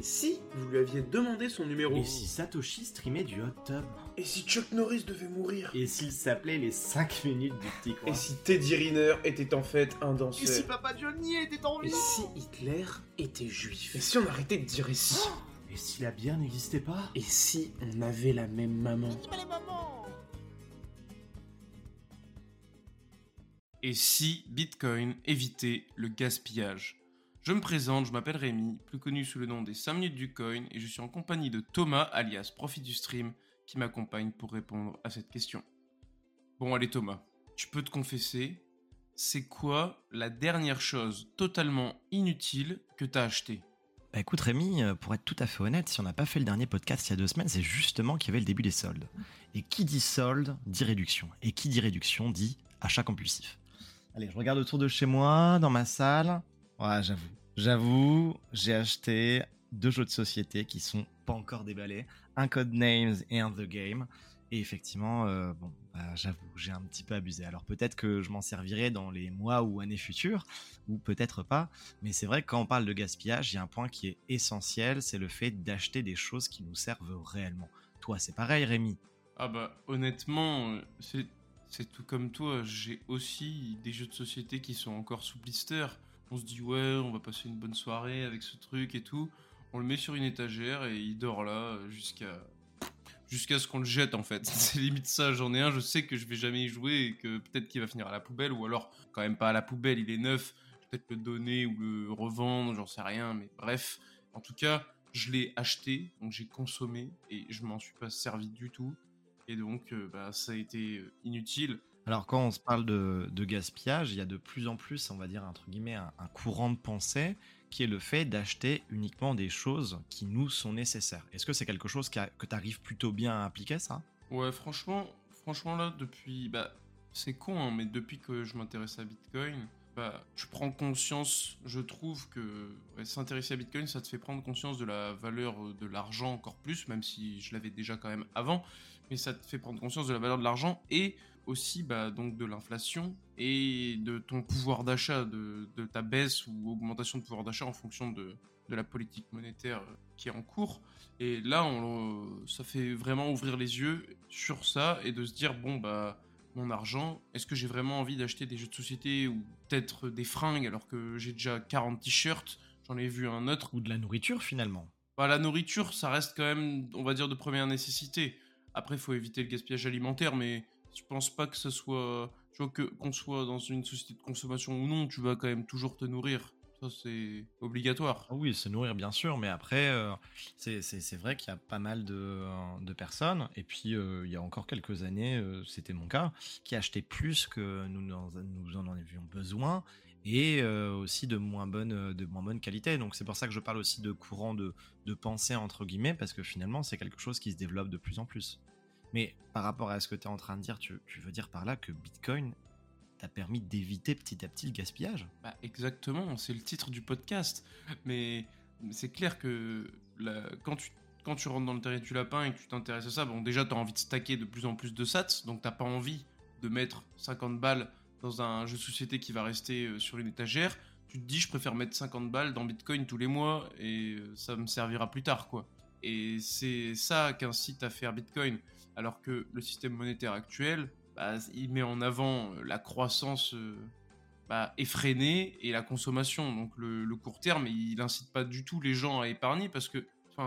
Et si vous lui aviez demandé son numéro Et si Satoshi streamait du hot tub Et si Chuck Norris devait mourir Et s'il s'appelait les 5 minutes du petit coin Et si Teddy Riner était en fait un danseur Et si Papa Johnny était en Et vie si Hitler était juif Et si on arrêtait de dire et si Et si la bière n'existait pas Et si on avait la même maman Et si Bitcoin évitait le gaspillage Je me présente, je m'appelle Rémi, plus connu sous le nom des 5 minutes du coin, et je suis en compagnie de Thomas, alias Profit du Stream, qui m'accompagne pour répondre à cette question. Bon, allez Thomas, tu peux te confesser, c'est quoi la dernière chose totalement inutile que t'as acheté Bah écoute Rémi, euh, pour être tout à fait honnête, si on n'a pas fait le dernier podcast il y a deux semaines, c'est justement qu'il y avait le début des soldes. Et qui dit solde dit réduction. Et qui dit réduction dit achat compulsif. Allez, je regarde autour de chez moi, dans ma salle. Ouais, j'avoue. J'avoue, j'ai acheté deux jeux de société qui sont pas encore déballés. Un Codenames et un The Game. Et effectivement, euh, bon, bah, j'avoue, j'ai un petit peu abusé. Alors peut-être que je m'en servirai dans les mois ou années futures, ou peut-être pas. Mais c'est vrai que quand on parle de gaspillage, il y a un point qui est essentiel, c'est le fait d'acheter des choses qui nous servent réellement. Toi, c'est pareil, Rémi? Ah bah honnêtement, euh, c'est tout comme toi, j'ai aussi des jeux de société qui sont encore sous blister. On se dit ouais, on va passer une bonne soirée avec ce truc et tout. On le met sur une étagère et il dort là jusqu'à jusqu'à ce qu'on le jette en fait. C'est limite ça, j'en ai un, je sais que je vais jamais y jouer et que peut-être qu'il va finir à la poubelle ou alors quand même pas à la poubelle, il est neuf, peut-être le donner ou le revendre, j'en sais rien, mais bref. En tout cas, je l'ai acheté, donc j'ai consommé et je m'en suis pas servi du tout. Et donc, euh, bah, ça a été euh, inutile. Alors quand on se parle de, gaspillage, il y a de plus en plus, on va dire, entre guillemets, un, courant de pensée qui est le fait d'acheter uniquement des choses qui nous sont nécessaires. Est-ce que c'est quelque chose que tu arrives plutôt bien à appliquer, ça? Ouais, franchement, franchement là, depuis, bah, c'est con, hein, mais depuis que je m'intéresse à Bitcoin, bah, tu prends conscience, je trouve que s'intéresser à Bitcoin, ça te fait prendre conscience de la valeur euh, de l'argent encore plus, même si je l'avais déjà quand même avant, mais ça te fait prendre conscience de la valeur de l'argent et aussi bah, donc de l'inflation et de ton pouvoir d'achat, de, de ta baisse ou augmentation de pouvoir d'achat en fonction de, de la politique monétaire euh, qui est en cours. Et là, on, euh, ça fait vraiment ouvrir les yeux sur ça et de se dire bon bah mon argent, est-ce que j'ai vraiment envie d'acheter des jeux de société ou peut-être des fringues alors que j'ai déjà 40 t-shirts, j'en ai vu un autre? Ou de la nourriture, finalement Bah, la nourriture, ça reste quand même, on va dire, de première nécessité. Après, il faut éviter le gaspillage alimentaire, mais je pense pas que ce soit, tu vois, que qu'on soit dans une société de consommation ou non, tu vas quand même toujours te nourrir. C'est obligatoire. Ah Oui, se nourrir bien sûr, mais après, euh, c'est- vrai qu'il y a pas mal de, euh, de personnes, et puis euh, il y a encore quelques années, c'était mon cas, qui achetaient plus que nous, nous en avions besoin, et aussi de moins, bonne, de moins bonne qualité. Donc c'est pour ça que je parle aussi de courant de, de pensée, entre guillemets, parce que finalement, c'est quelque chose qui se développe de plus en plus. Mais par rapport à ce que tu es en train de dire, tu, tu veux dire par là que Bitcoin t'a permis d'éviter petit à petit le gaspillage Bah, exactement, c'est le titre du podcast. Mais c'est clair que la- quand, tu, quand tu rentres dans le terrier du lapin et que tu t'intéresses à ça, bon, déjà, tu as envie de stacker de plus en plus de sats, donc t'as pas envie de mettre 50 balles dans un jeu de société qui va rester euh, sur une étagère. Tu te dis, je préfère mettre 50 balles dans Bitcoin tous les mois et euh, ça me servira plus tard, quoi. Et c'est ça qu'incite à faire Bitcoin. Alors que le système monétaire actuel, bah, il met en avant euh, la croissance euh, bah, effrénée et la consommation. Donc le, court terme, il incite pas du tout les gens à épargner parce que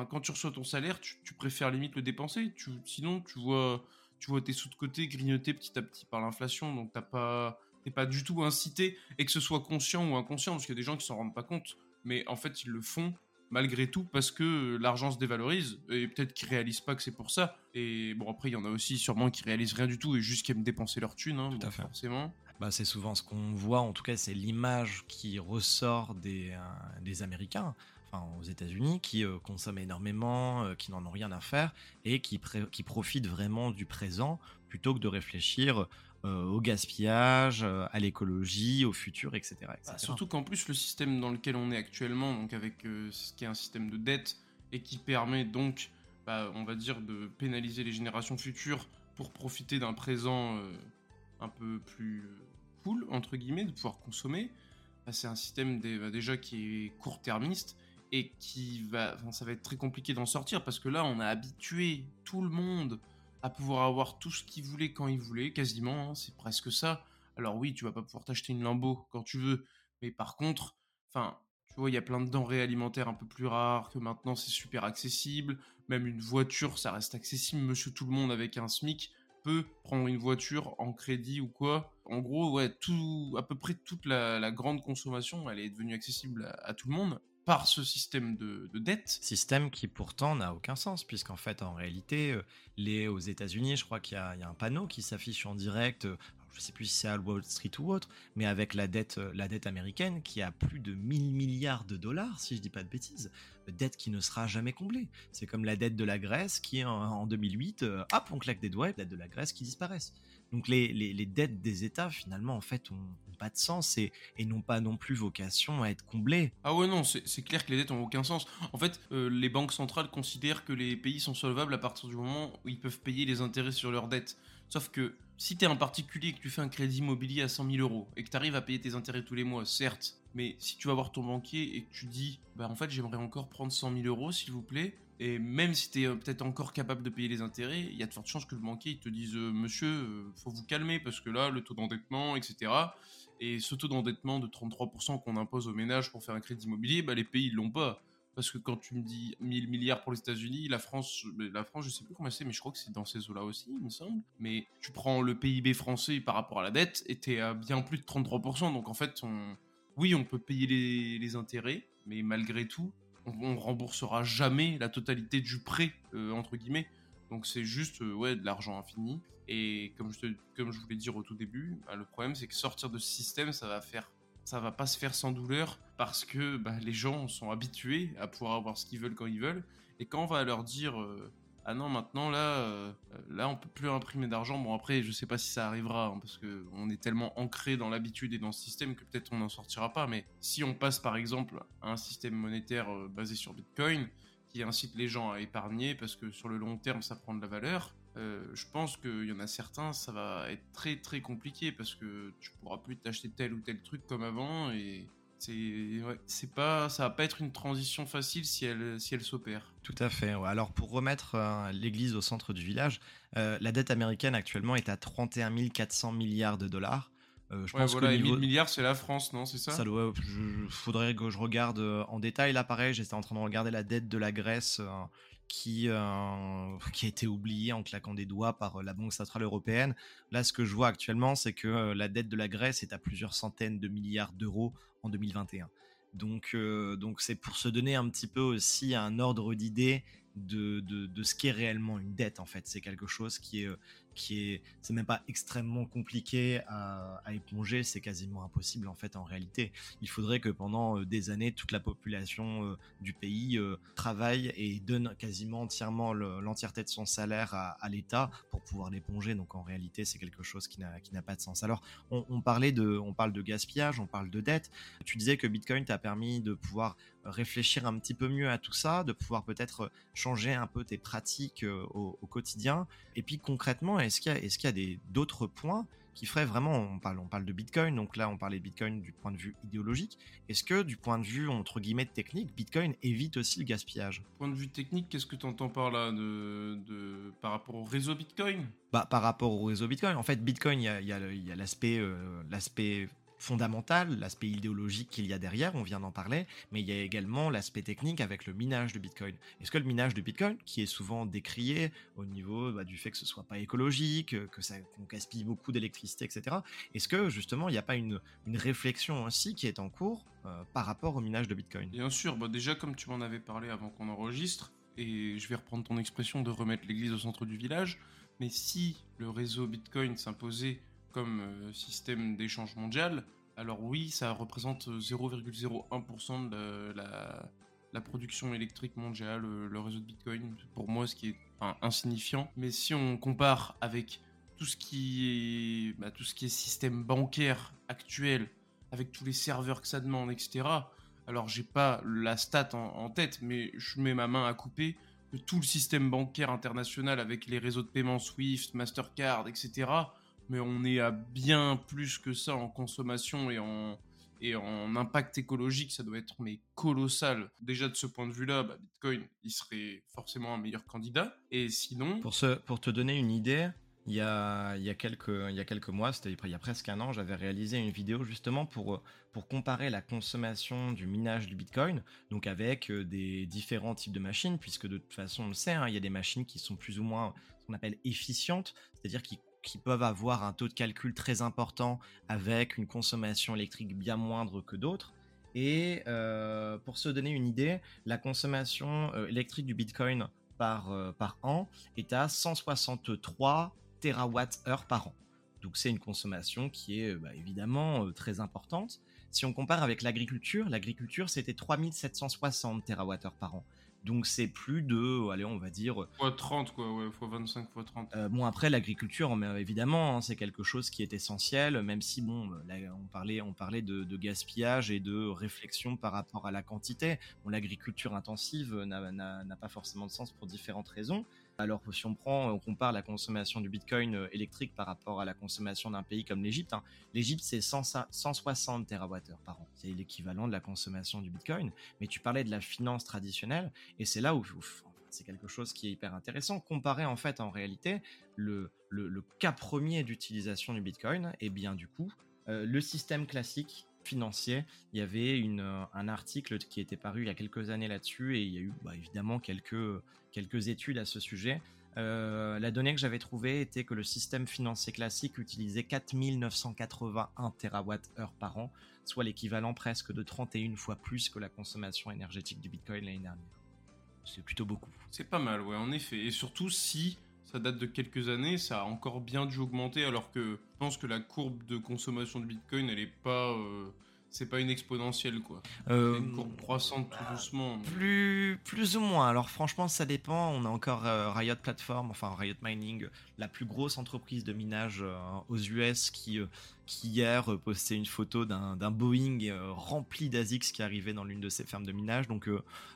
quand tu reçois ton salaire, tu, tu préfères limite le dépenser. Tu, sinon, tu vois, tu vois tes sous de côté grignoter petit à petit par l'inflation. Donc t'as pas, t'es pas du tout incité et que ce soit conscient ou inconscient parce qu'il y a des gens qui s'en rendent pas compte, mais en fait ils le font malgré tout parce que l'argent se dévalorise et peut-être qu'ils réalisent pas que c'est pour ça. Et bon après il y en a aussi sûrement qui réalisent rien du tout et juste qui aiment dépenser leur thune, hein, Tout à fait. forcément. Bah, c'est souvent ce qu'on voit, en tout cas, c'est l'image qui ressort des, euh, des Américains, enfin aux États-Unis, qui euh, consomment énormément, euh, qui n'en ont rien à faire et qui, qui profitent vraiment du présent plutôt que de réfléchir euh, au gaspillage, euh, à l'écologie, au futur, etc. etc. Bah, surtout qu'en plus le système dans lequel on est actuellement, donc avec euh, ce qui est un système de dette et qui permet donc, bah, on va dire, de pénaliser les générations futures pour profiter d'un présent un peu plus cool entre guillemets, de pouvoir consommer. bah, c'est un système des- déjà qui est court-termiste et qui va, enfin, ça va être très compliqué d'en sortir parce que là, on a habitué tout le monde à pouvoir avoir tout ce qu'il voulait quand il voulait, quasiment. hein, c'est presque ça. Alors oui, tu vas pas pouvoir t'acheter une Lambo quand tu veux, mais par contre, enfin, tu vois, il y a plein de denrées alimentaires un peu plus rares que maintenant c'est super accessible. Même une voiture, ça reste accessible. Monsieur tout le monde avec un SMIC peut prendre une voiture en crédit ou quoi. En gros, ouais, tout, à peu près toute la, grande consommation, elle est devenue accessible à tout le monde par ce système de, de dette. Système qui pourtant n'a aucun sens, puisqu'en fait, en réalité, euh, les, aux États-Unis, je crois qu'il y, a un panneau qui s'affiche en direct. euh, Je sais plus si c'est à Wall Street ou autre, mais avec la dette, euh, la dette américaine qui a plus de 1000 milliards de dollars, si je dis pas de bêtises, dette qui ne sera jamais comblée. C'est comme la dette de la Grèce qui, en, en 2008, euh, hop, on claque des doigts, et la dette de la Grèce qui disparaissent. Donc les, dettes des États, finalement, en fait, ont, pas de sens et, n'ont pas non plus vocation à être comblées. Ah ouais, non, c'est c'est clair que les dettes ont aucun sens. En fait, euh, les banques centrales considèrent que les pays sont solvables à partir du moment où ils peuvent payer les intérêts sur leurs dettes. Sauf que si t'es un particulier et que tu fais un crédit immobilier à 100 000 euros et que t'arrives à payer tes intérêts tous les mois, certes, mais si tu vas voir ton banquier et que tu dis, bah en fait j'aimerais encore prendre 100 000 euros s'il vous plaît, et même si t'es euh, peut-être encore capable de payer les intérêts, il y a de fortes chances que le banquier te dise, euh, monsieur, euh, faut vous calmer parce que là, le taux d'endettement, etc. Et ce taux d'endettement de 33% qu'on impose aux ménages pour faire un crédit immobilier, bah les pays ils l'ont pas. Parce que quand tu me dis 1000 milliards pour les États-Unis, la France, la France, je sais plus combien c'est, mais je crois que c'est dans ces eaux-là aussi, il me semble. Mais tu prends le PIB français par rapport à la dette, et t'es à bien plus de 33%. Donc en fait, oui, on peut payer les intérêts, mais malgré tout, on, remboursera jamais la totalité du prêt, euh, entre guillemets. Donc c'est juste euh, ouais, de l'argent infini. Et comme je, te- comme je voulais dire au tout début, bah, le problème c'est que sortir de ce système, ça va faire ça va pas se faire sans douleur parce que bah, les gens sont habitués à pouvoir avoir ce qu'ils veulent quand ils veulent. Et quand on va leur dire euh, ah non maintenant là euh, là on peut plus imprimer d'argent, bon après je sais pas si ça arrivera hein, parce que on est tellement ancré dans l'habitude et dans ce système que peut-être on n'en sortira pas. Mais si on passe par exemple à un système monétaire euh, basé sur Bitcoin qui incite les gens à épargner parce que sur le long terme ça prend de la valeur. euh, je pense qu'il y en a certains, ça va être très très compliqué parce que tu pourras plus t'acheter tel ou tel truc comme avant et c'est ouais, pas ça va pas être une transition facile si elle si elle s'opère. Tout à fait. ouais. Alors pour remettre euh, l'église au centre du village, euh, la dette américaine actuellement est à 31 400 milliards de dollars. Euh, je Ouais, pense voilà, qu'au et niveau... 1000 milliards c'est la France, non, c'est ça, Ça doit, je- faudrait que je regarde euh, en détail. Là, pareil, j'étais en train de regarder la dette de la Grèce euh, qui, euh, qui a été oubliée en claquant des doigts par la Banque Centrale Européenne. Là, ce que je vois actuellement, c'est que la dette de la Grèce est à plusieurs centaines de milliards d'euros en 2021. Donc, euh, donc c'est pour se donner un petit peu aussi un ordre d'idée de, de, de ce qu'est réellement une dette. En fait, c'est quelque chose qui est, euh, qui est, c'est même pas extrêmement compliqué à, éponger. C'est quasiment impossible en fait en réalité. Il faudrait que pendant euh, des années, toute la population euh, du pays euh, travaille et donne quasiment entièrement le- l'entièreté de son salaire à, l'État pour pouvoir l'éponger. Donc en réalité, c'est quelque chose qui n'a pas de sens. Alors, on, parlait de, on parle de gaspillage, on parle de dette. Tu disais que Bitcoin t'a permis de pouvoir réfléchir un petit peu mieux à tout ça, de pouvoir peut-être changer un peu tes pratiques au, au quotidien. Et puis concrètement, est-ce qu'il y a, est-ce qu'il y a des, d'autres points qui feraient vraiment, on parle, on parle de Bitcoin, donc là on parlait de Bitcoin du point de vue idéologique, est-ce que du point de vue entre guillemets technique, Bitcoin évite aussi le gaspillage? Point de vue technique, qu'est-ce que tu entends par là de, de par rapport au réseau Bitcoin? Bah, Par rapport au réseau Bitcoin, en fait Bitcoin, il y a, il y a le- il y a l'aspect euh, l'aspect fondamental, l'aspect idéologique qu'il y a derrière, on vient d'en parler, mais il y a également l'aspect technique avec le minage de Bitcoin. Est-ce que le minage de Bitcoin, qui est souvent décrié au niveau bah, du fait que ce soit pas écologique, que ça qu'on gaspille beaucoup d'électricité, etc., est-ce que justement il n'y a pas une, réflexion aussi qui est en cours euh, par rapport au minage de Bitcoin? Bien sûr, bah déjà comme tu m'en avais parlé avant qu'on enregistre, et je vais reprendre ton expression de remettre l'église au centre du village, mais si le réseau Bitcoin s'imposait comme euh, système d'échange mondial, alors oui, ça représente 0,01% de la, la, production électrique mondiale, euh, le réseau de Bitcoin, pour moi ce qui est insignifiant. Mais si on compare avec tout ce qui est, bah, tout ce qui est système bancaire actuel, avec tous les serveurs que ça demande, etc., alors j'ai pas la stat en, en tête, mais je mets ma main à couper que tout le système bancaire international avec les réseaux de paiement Swift, Mastercard, etc., mais on est à bien plus que ça en consommation et en, Et en impact écologique, ça doit être mais colossal. Déjà de ce point de vue-là, bah, Bitcoin, il serait forcément un meilleur candidat. Et sinon, Pour, te donner une idée, il y a, il y a, quelques, il y a quelques mois, c'était il y a presque un an, j'avais réalisé une vidéo justement pour, pour comparer la consommation du minage du Bitcoin, donc avec euh, des différents types de machines, puisque de toute façon, on le sait, hein, il y a des machines qui sont plus ou moins ce qu'on appelle efficientes, c'est-à-dire qui, qui peuvent avoir un taux de calcul très important avec une consommation électrique bien moindre que d'autres. Et euh, pour se donner une idée, la consommation euh, électrique du Bitcoin par, euh, par an est à 163 TWh par an. Donc c'est une consommation qui est bah, évidemment très importante. Si on compare avec l'agriculture, l'agriculture c'était 3760 TWh par an. Donc c'est plus de, allez, on va dire. x 30, quoi, ouais, x 25, x 30. Euh, bon, après, l'agriculture, mais évidemment, hein, c'est quelque chose qui est essentiel, même si, bon, là, on parlait, on parlait de, de, gaspillage et de réflexion par rapport à la quantité. Bon, l'agriculture intensive n'a pas forcément de sens pour différentes raisons. Alors, si on prend, on compare la consommation du bitcoin euh, électrique par rapport à la consommation d'un pays comme l'Égypte, hein, l'Égypte c'est 160 TWh par an. C'est l'équivalent de la consommation du bitcoin. Mais tu parlais de la finance traditionnelle, et c'est là où, c'est quelque chose qui est hyper intéressant. Comparer en fait en réalité le, le, le cas premier d'utilisation du bitcoin, et bien du coup, euh, le système classique financier. Il y avait une, un article qui était paru il y a quelques années là-dessus et il y a eu bah, évidemment quelques, quelques études à ce sujet. Euh, la donnée que j'avais trouvée était que le système financier classique utilisait 4981 TWh par an, soit l'équivalent presque de 31 fois plus que la consommation énergétique du Bitcoin l'année dernière. C'est plutôt beaucoup. C'est pas mal, ouais, en effet. Et surtout si ça date de quelques années, ça a encore bien dû augmenter, alors que je pense que la courbe de consommation de Bitcoin, elle est pas, euh, c'est pas une exponentielle quoi. Euh, une courbe croissante tout doucement. Plus, plus ou moins. Alors franchement, ça dépend. On a encore euh, Riot Platform, enfin Riot Mining, la plus grosse entreprise de minage euh, aux US, qui, qui hier postait une photo d'un Boeing rempli d'ASICS qui arrivait dans l'une de ses fermes de minage. Donc,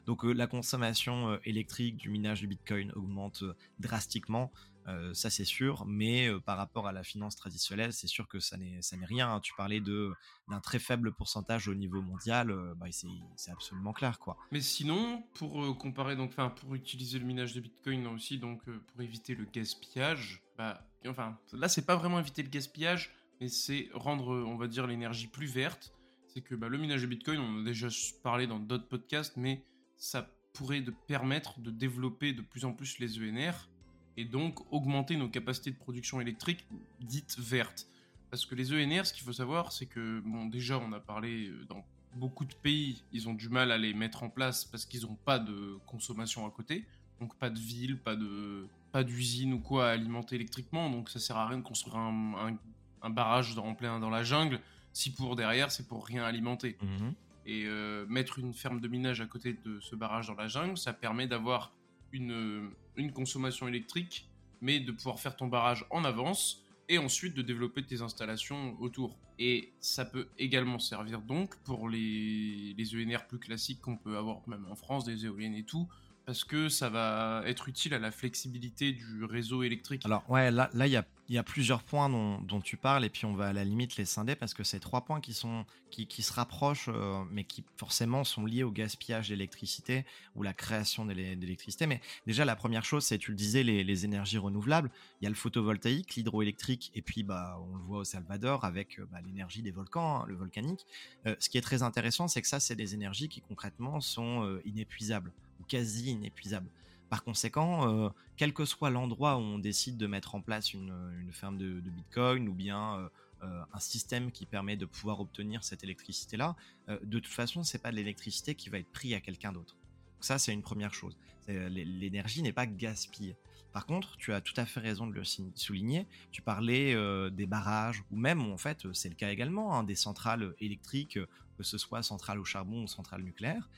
donc la consommation électrique du minage du Bitcoin augmente drastiquement. Euh, ça c'est sûr, mais par rapport à la finance traditionnelle, c'est sûr que ça n'est rien. Hein. Tu parlais d'un très faible pourcentage au niveau mondial, bah, c'est absolument clair quoi. Mais sinon, pour comparer donc, pour utiliser le minage de Bitcoin aussi, donc pour éviter le gaspillage, bah enfin là c'est pas vraiment éviter le gaspillage, mais c'est rendre on va dire l'énergie plus verte. C'est que bah, le minage de Bitcoin, on a déjà parlé dans d'autres podcasts, mais ça pourrait permettre de développer de plus en plus les ENR et donc augmenter nos capacités de production électrique dites vertes. Parce que les ENR, ce qu'il faut savoir, c'est que, bon, déjà, on a parlé dans beaucoup de pays, ils ont du mal à les mettre en place parce qu'ils n'ont pas de consommation à côté. Donc pas de ville, pas de pas d'usine ou quoi à alimenter électriquement. Donc ça sert à rien de construire un, un, un barrage en plein dans la jungle si pour derrière c'est pour rien alimenter. Mmh. Et euh, mettre une ferme de minage à côté de ce barrage dans la jungle, ça permet d'avoir une, une consommation électrique, mais de pouvoir faire ton barrage en avance et ensuite de développer tes installations autour. Et ça peut également servir donc pour les, les ENR plus classiques qu'on peut avoir même en France, des éoliennes et tout, parce que ça va être utile à la flexibilité du réseau électrique. Alors ouais, là il y, a, plusieurs points dont, tu parles et puis on va à la limite les scinder parce que c'est trois points qui sont qui, se rapprochent euh, mais qui forcément sont liés au gaspillage d'électricité ou la création d'électricité. Mais déjà la première chose c'est tu le disais les, énergies renouvelables. Il y a le photovoltaïque, l'hydroélectrique et puis bah on le voit au Salvador avec bah, l'énergie des volcans, hein, le volcanique. Euh, ce qui est très intéressant c'est que ça c'est des énergies qui concrètement sont euh, inépuisables ou quasi inépuisable. Par conséquent, euh, quel que soit l'endroit où on décide de mettre en place une, une ferme de, Bitcoin ou bien euh, euh, un système qui permet de pouvoir obtenir cette électricité-là, de toute façon, c'est pas de l'électricité qui va être pris à quelqu'un d'autre. Ça, c'est une première chose. L'énergie n'est pas gaspillée. Par contre, tu as tout à fait raison de le souligner. Tu parlais des barrages, ou même, en fait, c'est le cas également, hein, des centrales électriques, que ce soit centrales au charbon ou centrales nucléaires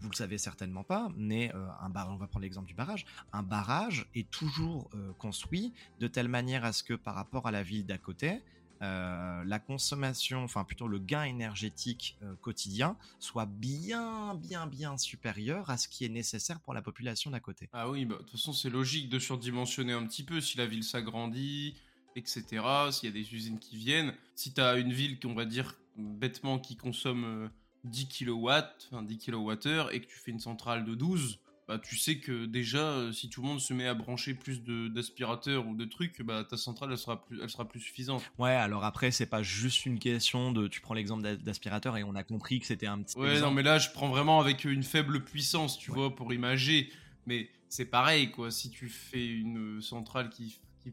vous le savez certainement pas, mais euh, un bar, on va prendre l'exemple du barrage. Un barrage est toujours euh, construit de telle manière à ce que par rapport à la ville d'à côté, euh, la consommation, enfin plutôt le gain énergétique quotidien soit bien, bien, bien supérieur à ce qui est nécessaire pour la population d'à côté. Ah oui, bah, de toute façon c'est logique de surdimensionner un petit peu si la ville s'agrandit, etc. S'il y a des usines qui viennent, si tu as une ville on va dire, bêtement qui consomme 10 kW, enfin 10 kWh, et que tu fais une centrale de 12, bah tu sais que déjà, euh, si tout le monde se met à brancher plus d'aspirateurs ou de trucs, bah ta centrale elle sera plus, elle sera plus suffisante. Ouais, alors après, c'est pas juste une question de. Tu prends l'exemple d'a- d'aspirateur et on a compris que c'était un petit. Ouais, non, mais là, je prends vraiment avec une faible puissance, tu Ouais. vois, pour imager. Mais c'est pareil, quoi. Si tu fais une centrale qui, qui,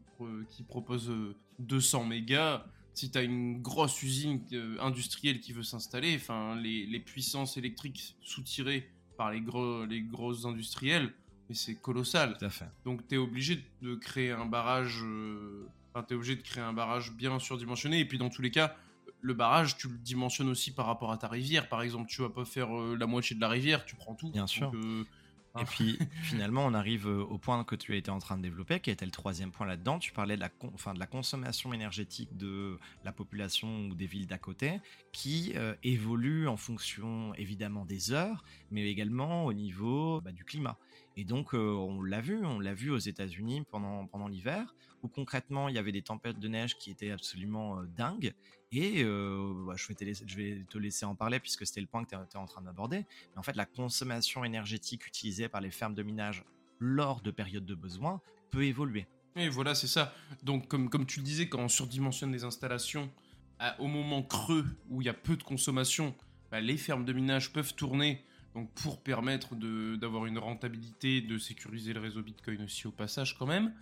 qui propose euh, 200 mégas, si tu as une grosse usine euh, industrielle qui veut s'installer, enfin, les, les puissances électriques soutirées par les gros, les grosses industriels, mais c'est colossal. Tout à fait. Donc tu es obligé de créer un barrage. euh, Enfin, obligé de créer un barrage bien surdimensionné. Et puis dans tous les cas, le barrage, tu le dimensionnes aussi par rapport à ta rivière. Par exemple, tu vas pas faire euh, la moitié de la rivière, tu prends tout. Bien Donc, sûr. Et puis finalement, on arrive euh, au point que tu étais en train de développer, qui était le troisième point là-dedans. Tu parlais de la, con- enfin, de la consommation énergétique de la population ou des villes d'à côté, qui euh, évolue en fonction évidemment des heures, mais également au niveau bah, du climat. Et donc, euh, on l'a vu, on l'a vu aux États-Unis pendant, pendant l'hiver, où concrètement, il y avait des tempêtes de neige qui étaient absolument euh, dingues. Et bah, je, vais te laisser, en parler puisque c'était le point que tu étais en train d'aborder. Mais en fait, la consommation énergétique utilisée par les fermes de minage lors de périodes de besoin peut évoluer. Et voilà, c'est ça. Donc, comme, tu le disais, quand on surdimensionne les installations, à- au moment creux où il y a peu de consommation, bah, les fermes de minage peuvent tourner donc pour permettre d'avoir une rentabilité, de sécuriser le réseau Bitcoin aussi au passage quand même.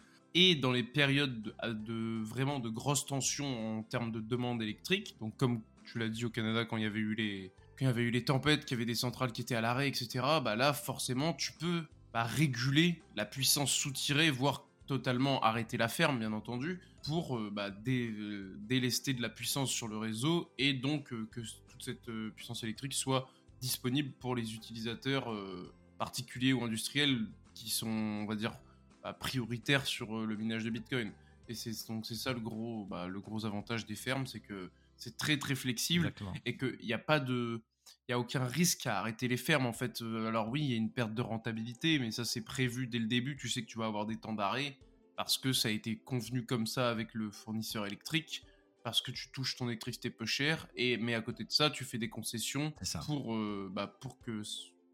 Et dans les périodes de, vraiment de grosses tensions en termes de demande électrique, donc comme tu l'as dit au Canada quand il y avait eu les il y avait eu les tempêtes, qu'il y avait des centrales qui étaient à l'arrêt, etc. Bah là, forcément, tu peux bah, réguler la puissance soutirée, voire totalement arrêter la ferme, bien entendu, pour euh, bah, euh, délester de la puissance sur le réseau et donc euh, que toute cette puissance électrique soit disponible pour les utilisateurs particuliers ou industriels qui sont, on va dire, bah, prioritaires sur euh, le minage de Bitcoin. Et c'est donc c'est ça le gros, bah, le gros avantage des fermes, c'est que c'est très très flexible Exactement. et qu'il n'y a pas de il y a aucun risque à arrêter les fermes en fait Euh, alors oui il y a une perte de rentabilité mais ça c'est prévu dès le début tu sais que tu vas avoir des temps d'arrêt parce que ça a été convenu comme ça avec le fournisseur électrique parce que tu touches ton électricité peu cher et mais à côté de ça tu fais des concessions pour euh, bah, pour que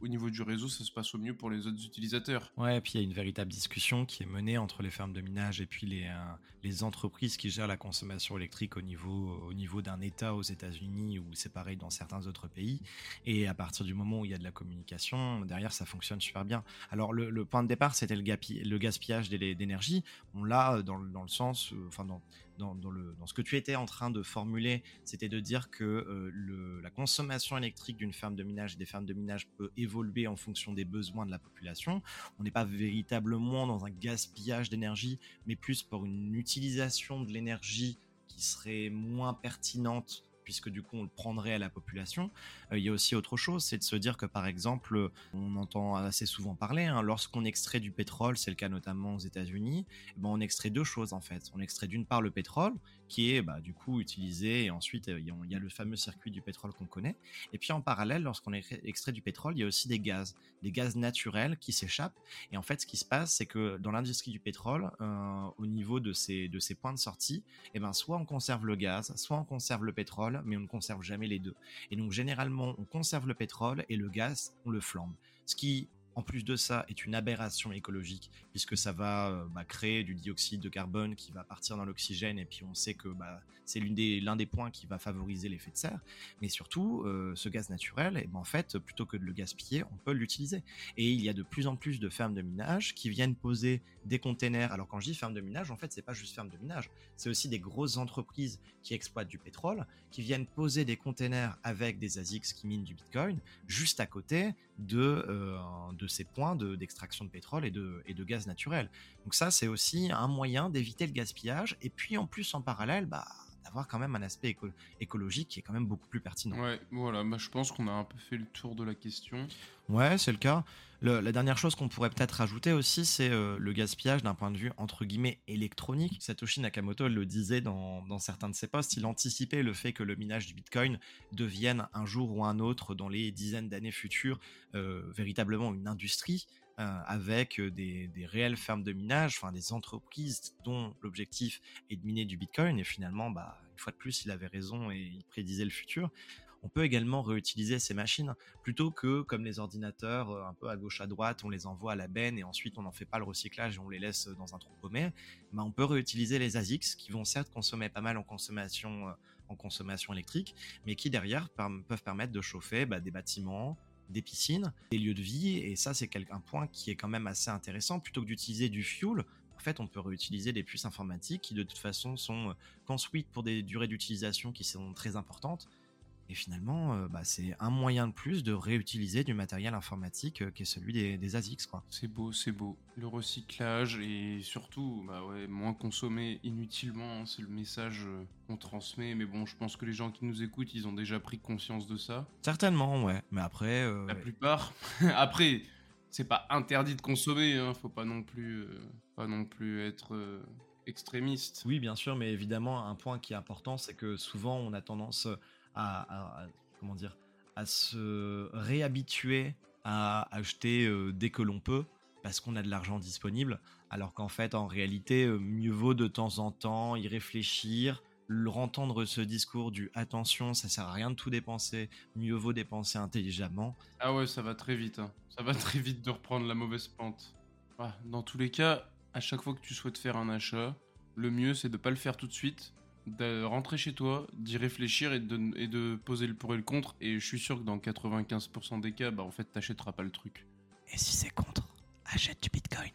au niveau du réseau ça se passe au mieux pour les autres utilisateurs Ouais, et puis il y a une véritable discussion qui est menée entre les fermes de minage et puis les, euh, les entreprises qui gèrent la consommation électrique au niveau, au niveau d'un État aux États-Unis ou c'est pareil dans certains autres pays. Et à partir du moment où il y a de la communication, derrière ça fonctionne super bien. Alors le, point de départ c'était le, le gaspillage d'é- d'énergie. On l'a dans, dans le sens, euh, enfin dans, dans, le, ce que tu étais en train de formuler, c'était de dire que euh, la consommation électrique d'une ferme de minage et des fermes de minage peut évoluer en fonction des besoins de la population. On n'est pas véritablement dans un gaspillage d'énergie, mais plus pour une utilisation de l'énergie qui serait moins pertinente puisque du coup on le prendrait à la population. Euh, il y a aussi autre chose, c'est de se dire que par exemple, on entend assez souvent parler, hein, lorsqu'on extrait du pétrole, c'est le cas notamment aux États-Unis, eh ben, on extrait deux choses en fait. On extrait d'une part le pétrole, qui est bah, du coup utilisé, et ensuite euh, il y a- le fameux circuit du pétrole qu'on connaît. Et puis en parallèle, lorsqu'on ex- extrait du pétrole, il y a aussi des gaz, des gaz naturels qui s'échappent. Et en fait, ce qui se passe, c'est que dans l'industrie du pétrole, euh, au niveau de ces, de ces points de sortie, eh ben, soit on conserve le gaz, soit on conserve le pétrole, mais on ne conserve jamais les deux. Et donc généralement, on conserve le pétrole et le gaz, on le flambe. Ce qui, en plus de ça, est une aberration écologique, puisque ça va euh, bah, créer du dioxyde de carbone qui va partir dans l'oxygène, et puis on sait que bah, c'est l'une des- l'un des points qui va favoriser l'effet de serre. Mais surtout, euh, ce gaz naturel, eh ben, en fait, plutôt que de le gaspiller, on peut l'utiliser. Et il y a de plus en plus de fermes de minage qui viennent poser des containers. Alors quand je dis ferme de minage, en fait, c'est pas juste ferme de minage, c'est aussi des grosses entreprises qui exploitent du pétrole, qui viennent poser des containers avec des ASICs qui minent du Bitcoin juste à côté de, euh, de ces points de- d'extraction de, pétrole et de, et de gaz naturel. Donc ça, c'est aussi un moyen d'éviter le gaspillage. Et puis en plus, en parallèle, bah, d'avoir quand même un aspect éco- écologique qui est quand même beaucoup plus pertinent. ouais voilà bah, je pense qu'on a un peu fait le tour de la question Ouais, c'est le cas. La dernière chose qu'on pourrait peut-être rajouter aussi, c'est euh, le gaspillage d'un point de vue entre guillemets électronique. Satoshi Nakamoto le disait dans, certains de ses posts, il anticipait le fait que le minage du Bitcoin devienne un jour ou un autre dans les dizaines d'années futures euh, véritablement une industrie euh, avec des, des réelles fermes de minage, enfin des entreprises dont l'objectif est de miner du Bitcoin. Et finalement, bah, une fois de plus, il avait raison et il prédisait le futur. On peut également réutiliser ces machines plutôt que comme les ordinateurs euh, un peu à gauche à droite, on les envoie à la benne et ensuite on n'en fait pas le recyclage et on les laisse dans un trou paumé. Bah, on peut réutiliser les ASICs qui vont certes consommer pas mal en consommation, euh, en consommation électrique, mais qui derrière peuvent permettre de chauffer bah, des bâtiments, des piscines, des lieux de vie. Et ça, c'est un point qui est quand même assez intéressant. Plutôt que d'utiliser du fuel, en fait, on peut réutiliser des puces informatiques qui de toute façon sont euh, construites pour des durées d'utilisation qui sont très importantes. Et finalement, euh, bah, c'est un moyen de plus de réutiliser du matériel informatique euh, qui est celui des, des ASICs. Quoi. C'est beau, c'est beau. Le recyclage et surtout, bah ouais, moins consommer inutilement, hein, c'est le message euh, qu'on transmet. Mais bon, je pense que les gens qui nous écoutent, ils ont déjà pris conscience de ça. Certainement, ouais. Mais après, euh, La plupart. Après, c'est pas interdit de consommer, hein, faut pas non plus, euh, pas non plus être euh, extrémiste. Oui, bien sûr, mais évidemment, un point qui est important, c'est que souvent, on a tendance à, comment dire, à se réhabituer à acheter euh, dès que l'on peut, parce qu'on a de l'argent disponible, alors qu'en fait, en réalité, euh, mieux vaut de temps en temps y réfléchir, le- entendre ce discours du attention, ça sert à rien de tout dépenser, mieux vaut dépenser intelligemment. Ah ouais, ça va très vite. hein. Ça va très vite de reprendre la mauvaise pente. Ah, dans tous les cas, à chaque fois que tu souhaites faire un achat, le mieux c'est de pas le faire tout de suite, de rentrer chez toi, d'y réfléchir et de, et de poser le pour et le contre. Et je suis sûr que dans 95% des cas, bah en fait t'achèteras pas le truc. Et si c'est contre, achète du bitcoin.